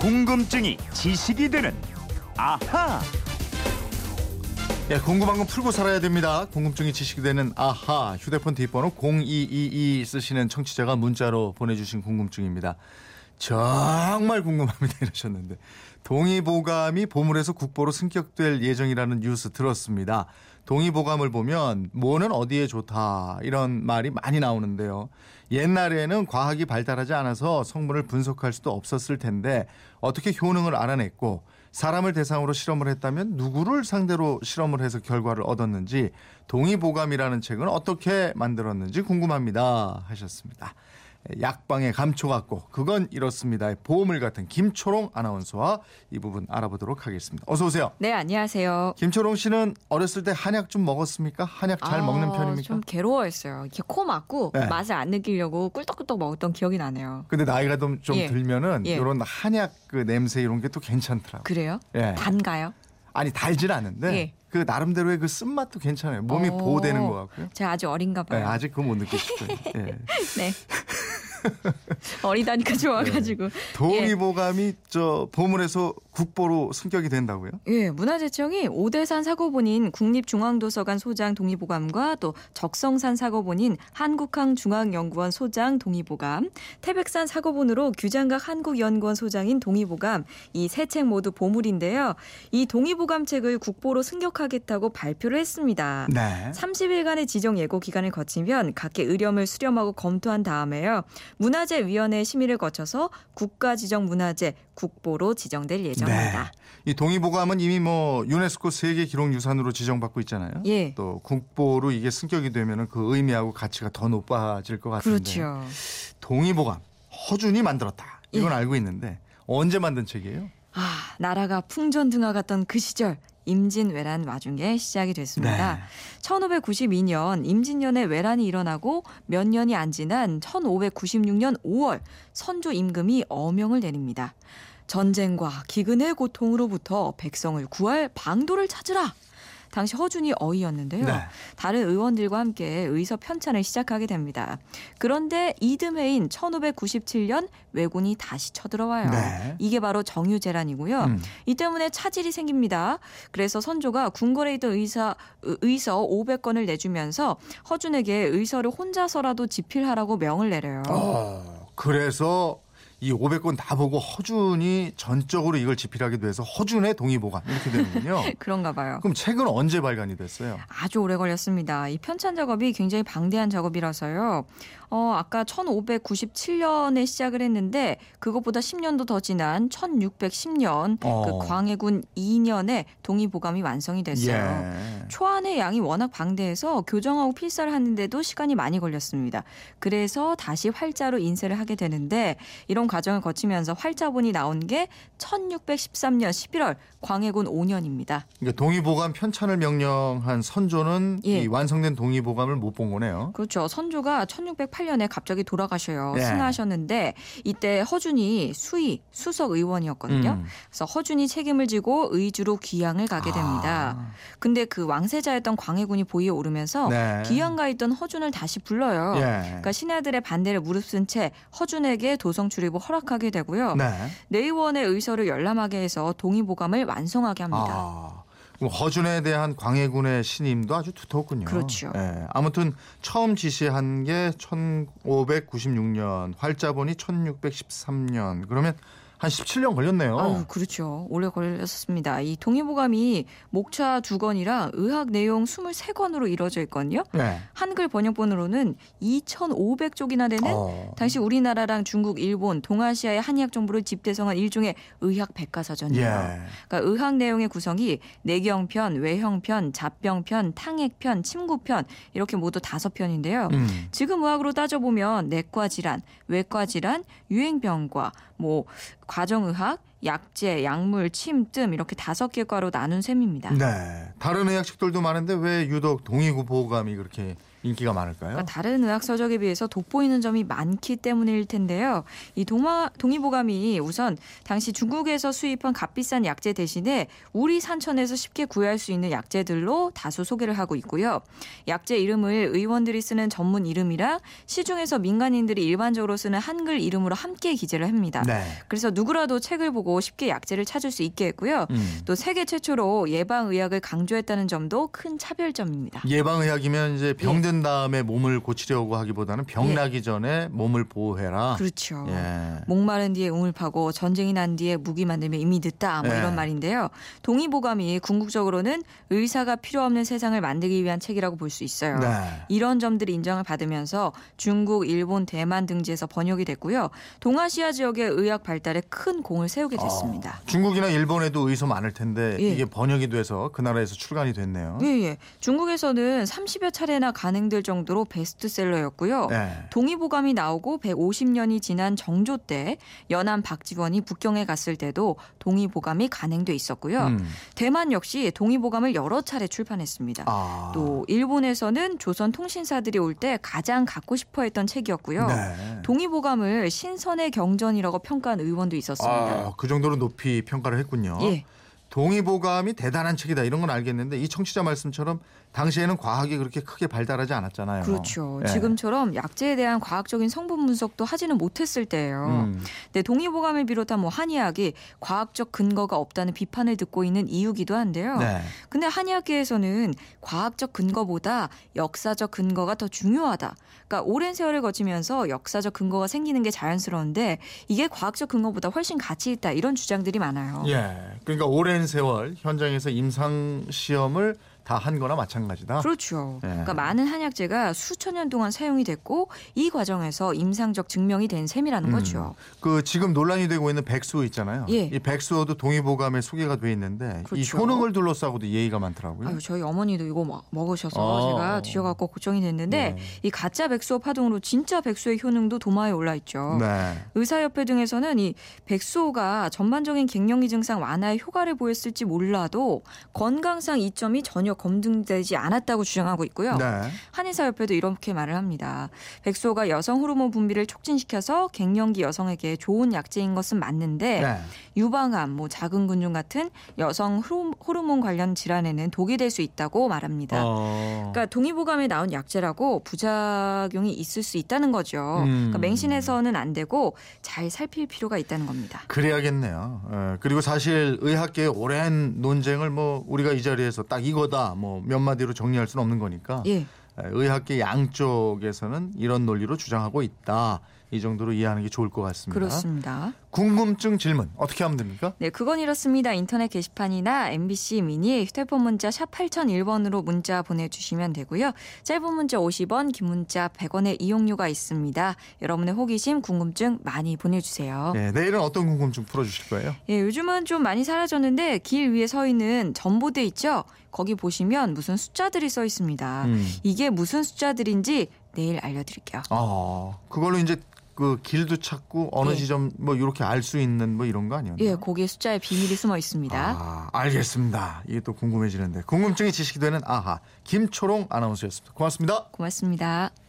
궁금증이 지식이 되는 아하. 예, 궁금한 건 풀고 살아야 됩니다. 궁금증이 지식이 되는 아하 휴대폰 뒷번호 0222 쓰시는 청취자가 문자로 보내주신 궁금증입니다. 정말 궁금합니다 이러셨는데 동의보감이 보물에서 국보로 승격될 예정이라는 뉴스 들었습니다. 동의보감을 보면 뭐는 어디에 좋다 이런 말이 많이 나오는데요. 옛날에는 과학이 발달하지 않아서 성분을 분석할 수도 없었을 텐데 어떻게 효능을 알아냈고 사람을 대상으로 실험을 했다면 누구를 상대로 실험을 해서 결과를 얻었는지 동의보감이라는 책은 어떻게 만들었는지 궁금합니다 하셨습니다. 약방의 감초 같고 그건 이렇습니다. 보물 같은 김초롱 아나운서와 이 부분 알아보도록 하겠습니다. 어서 오세요. 네, 안녕하세요. 김초롱 씨는 어렸을 때 한약 좀 먹었습니까? 한약 잘 아, 먹는 편입니까? 좀 괴로워했어요. 이렇게 코 막고 네. 맛을 안 느끼려고 꿀떡꿀떡 먹었던 기억이 나네요. 근데 나이가 좀, 좀 예. 들면은 예. 이런 한약 그 냄새 이런 게 또 괜찮더라고요. 그래요? 예. 단가요? 아니 달진 않은데 예. 그 나름대로의 그 쓴맛도 괜찮아요. 몸이 오. 보호되는 것 같고요. 제가 아직 어린가 네, 봐요. 아직 그거 못 느끼실 거예요. 예. 네. 어리다니까 좋아가지고. 네. 동의보감이 저 보물에서 국보로 승격이 된다고요? 예, 문화재청이 오대산 사고본인 국립중앙도서관 소장 동의보감과 또 적성산 사고본인 한국항중앙연구원 소장 동의보감, 태백산 사고본으로 규장각 한국연구원 소장인 동의보감 이 세 책 모두 보물인데요. 이 동의보감 책을 국보로 승격하겠다고 발표를 했습니다. 네. 30일간의 지정 예고 기간을 거치면 각계 의렴을 수렴하고 검토한 다음에요. 문화재위원회 심의를 거쳐서 국가 지정 문화재 국보로 지정될 예정입니다. 네. 이 동의보감은 이미 뭐 유네스코 세계 기록 유산으로 지정받고 있잖아요. 예. 또 국보로 이게 승격이 되면은 그 의미하고 가치가 더 높아질 것 같은데. 그렇죠. 동의보감 허준이 만들었다. 이건 예. 알고 있는데 언제 만든 책이에요? 아, 나라가 풍전등화 같던 그 시절 임진왜란 와중에 시작이 됐습니다. 네. 1592년 임진년에 왜란이 일어나고 몇 년이 안 지난 1596년 5월 선조 임금이 어명을 내립니다. 전쟁과 기근의 고통으로부터 백성을 구할 방도를 찾으라. 당시 허준이 어이였는데요. 네. 다른 의원들과 함께 의서 편찬을 시작하게 됩니다. 그런데 이듬해인 1597년 왜군이 다시 쳐들어와요. 네. 이게 바로 정유재란이고요. 음. 이 때문에 차질이 생깁니다. 그래서 선조가 궁궐에 있던 의사, 의서 500건을 내주면서 허준에게 의서를 혼자서라도 집필하라고 명을 내려요. 어, 그래서 이 500건 다 보고 허준이 전적으로 이걸 집필하게 돼서 허준의 동의보감 이렇게 되는군요. 그런가 봐요. 그럼 책은 언제 발간이 됐어요? 아주 오래 걸렸습니다. 이 편찬 작업이 굉장히 방대한 작업이라서요. 어, 아까 1597년에 시작을 했는데 그것보다 10년도 더 지난 1610년 어. 그 광해군 2년에 동의보감이 완성이 됐어요. 예. 초안의 양이 워낙 방대해서 교정하고 필사를 하는데도 시간이 많이 걸렸습니다. 그래서 다시 활자로 인쇄를 하게 되는데 이런 과정을 거치면서 활자본이 나온 게 1613년 11월 광해군 5년입니다. 그러니까 동의보감 편찬을 명령한 선조는 예. 이 완성된 동의보감을 못 본 거네요. 그렇죠. 선조가 1608년에 갑자기 돌아가셔요. 예. 승하하셨는데 이때 허준이 수의 수석 의원이었거든요. 음. 그래서 허준이 책임을 지고 의주로 귀양을 가게 됩니다. 아, 근데 그 왕세자였던 광해군이 보위에 오르면서 네. 귀양가 있던 허준을 다시 불러요. 예. 그러니까 신하들의 반대를 무릅쓴 채 허준에게 도성 출입을 허락하게 되고요. 네. 내의원의 의서를 열람하게 해서 동의보감을 완성하게 합니다. 아, 그럼 허준에 대한 광해군의 신임도 아주 두텁군요. 그렇죠. 예. 아무튼 처음 지시한 게 1596년, 활자본이 1613년. 그러면 한 17년 걸렸네요. 아유, 그렇죠. 오래 걸렸습니다. 이 동의보감이 목차 두 권이랑 의학 내용 23권으로 이루어져 있거든요. 예. 한글 번역본으로는 2,500쪽이나 되는 어. 당시 우리나라랑 중국, 일본, 동아시아의 한의학 정보를 집대성한 일종의 의학 백과사전이에요. 예. 그러니까 의학 내용의 구성이 내경편, 외형편, 잡병편, 탕액편, 침구편 이렇게 모두 다섯 편인데요. 음. 지금 의학으로 따져보면 내과 질환, 외과 질환, 유행병과, 뭐 과정의학, 약재, 약물, 침뜸 이렇게 다섯 개 과로 나눈 셈입니다. 네. 다른 의학책들도 많은데 왜 유독 동의보감이 그렇게 인기가 많을까요? 그러니까 다른 의학 서적에 비해서 돋보이는 점이 많기 때문일 텐데요. 이 동화, 동의보감이 우선 당시 중국에서 수입한 값비싼 약재 대신에 우리 산천에서 쉽게 구할 수 있는 약재들로 다수 소개를 하고 있고요. 약재 이름을 의원들이 쓰는 전문 이름이랑 시중에서 민간인들이 일반적으로 쓰는 한글 이름으로 함께 기재를 합니다. 네. 그래서 누구라도 책을 보고 쉽게 약재를 찾을 수 있게 했고요. 음. 또 세계 최초로 예방 의학을 강조했다는 점도 큰 차별점입니다. 예방 의학이면 이제 병든 다음에 몸을 고치려고 하기보다는 병 예. 나기 전에 몸을 보호해라. 그렇죠. 예. 목마른 뒤에 우물 파고 전쟁이 난 뒤에 무기 만들면 이미 늦다 뭐 네. 이런 말인데요. 동의보감이 궁극적으로는 의사가 필요 없는 세상을 만들기 위한 책이라고 볼 수 있어요. 네. 이런 점들이 인정을 받으면서 중국, 일본, 대만 등지에서 번역이 됐고요. 동아시아 지역의 의학 발달에 큰 공을 세우게 됐습니다. 어, 중국이나 일본에도 의소 많을 텐데 예. 이게 번역이 돼서 그 나라에서 출간이 됐네요. 예, 예. 중국에서는 30여 차례나 간행될 정도로 베스트셀러였고요. 네. 동의보감이 나오고 150년이 지난 정조 때 연안 박지원이 북경에 갔을 때도 동의보감이 간행돼 있었고요. 음. 대만 역시 동의보감을 여러 차례 출판했습니다. 아. 또 일본에서는 조선 통신사들이 올 때 가장 갖고 싶어 했던 책이었고요. 네. 동의보감을 신선의 경전이라고 평가한 의원도 있었습니다. 아, 그 정도로 높이 평가를 했군요. 예. 동의보감이 대단한 책이다 이런 건 알겠는데 이 청취자 말씀처럼 당시에는 과학이 그렇게 크게 발달하지 않았잖아요. 그렇죠. 예. 지금처럼 약재에 대한 과학적인 성분 분석도 하지는 못했을 때예요. 음. 네, 동의보감을 비롯한 뭐 한의학이 과학적 근거가 없다는 비판을 듣고 있는 이유기도 한데요. 네. 근데 한의학계에서는 과학적 근거보다 역사적 근거가 더 중요하다. 그러니까 오랜 세월을 거치면서 역사적 근거가 생기는 게 자연스러운데 이게 과학적 근거보다 훨씬 가치 있다. 이런 주장들이 많아요. 예. 그러니까 오랜 세월 현장에서 임상 시험을 다 한 거나 마찬가지다. 그렇죠. 예. 그러니까 많은 한약재가 수천 년 동안 사용이 됐고 이 과정에서 임상적 증명이 된 셈이라는 음. 거죠. 그 지금 논란이 되고 있는 백수호 있잖아요. 예. 이 백수호도 동의보감에 소개가 돼 있는데 이 그렇죠. 효능을 둘러싸고도 예의가 많더라고요. 아유, 저희 어머니도 이거 막 먹으셔서 아. 제가 드셔갖고 걱정이 됐는데 네. 이 가짜 백수호 파동으로 진짜 백수의 효능도 도마에 올라 있죠. 네. 의사협회 등에서는 이 백수호가 전반적인 갱년기 증상 완화에 효과를 보였을지 몰라도 건강상 이점이 전혀 검증되지 않았다고 주장하고 있고요. 네. 한의사협회도 이렇게 말을 합니다. 백수호가 여성 호르몬 분비를 촉진시켜서 갱년기 여성에게 좋은 약재인 것은 맞는데 네. 유방암, 뭐 작은 근종 같은 여성 호르- 호르몬 관련 질환에는 독이 될 수 있다고 말합니다. 어. 그러니까 동의보감에 나온 약재라고 부작용이 있을 수 있다는 거죠. 음. 그러니까 맹신해서는 안 되고 잘 살필 필요가 있다는 겁니다. 그래야겠네요. 예, 그리고 사실 의학계의 오랜 논쟁을 뭐 우리가 이 자리에서 딱 이거다 뭐 몇 마디로 정리할 수는 없는 거니까 예. 예, 의학계 양쪽에서는 이런 논리로 주장하고 있다. 이 정도로 이해하는 게 좋을 것 같습니다. 그렇습니다. 궁금증 질문 어떻게 하면 됩니까? 네, 그건 이렇습니다. 인터넷 게시판이나 MBC 미니 휴대폰 문자 샵 8001번으로 문자 보내주시면 되고요. 짧은 문자 50원, 긴 문자 100원의 이용료가 있습니다. 여러분의 호기심, 궁금증 많이 보내주세요. 네, 내일은 어떤 궁금증 풀어주실 거예요? 예, 요즘은 좀 많이 사라졌는데 길 위에 서 있는 전보대 있죠? 거기 보시면 무슨 숫자들이 써 있습니다. 음. 이게 무슨 숫자들인지 내일 알려드릴게요. 아, 그걸로 이제 그 길도 찾고 어느 예. 지점 뭐 이렇게 알 수 있는 뭐 이런 거 아니었나요? 예, 거기에 숫자에 비밀이 숨어 있습니다. 아, 알겠습니다. 이게 또 궁금해지는데 궁금증이 지식이 되는 아하 김초롱 아나운서였습니다. 고맙습니다. 고맙습니다.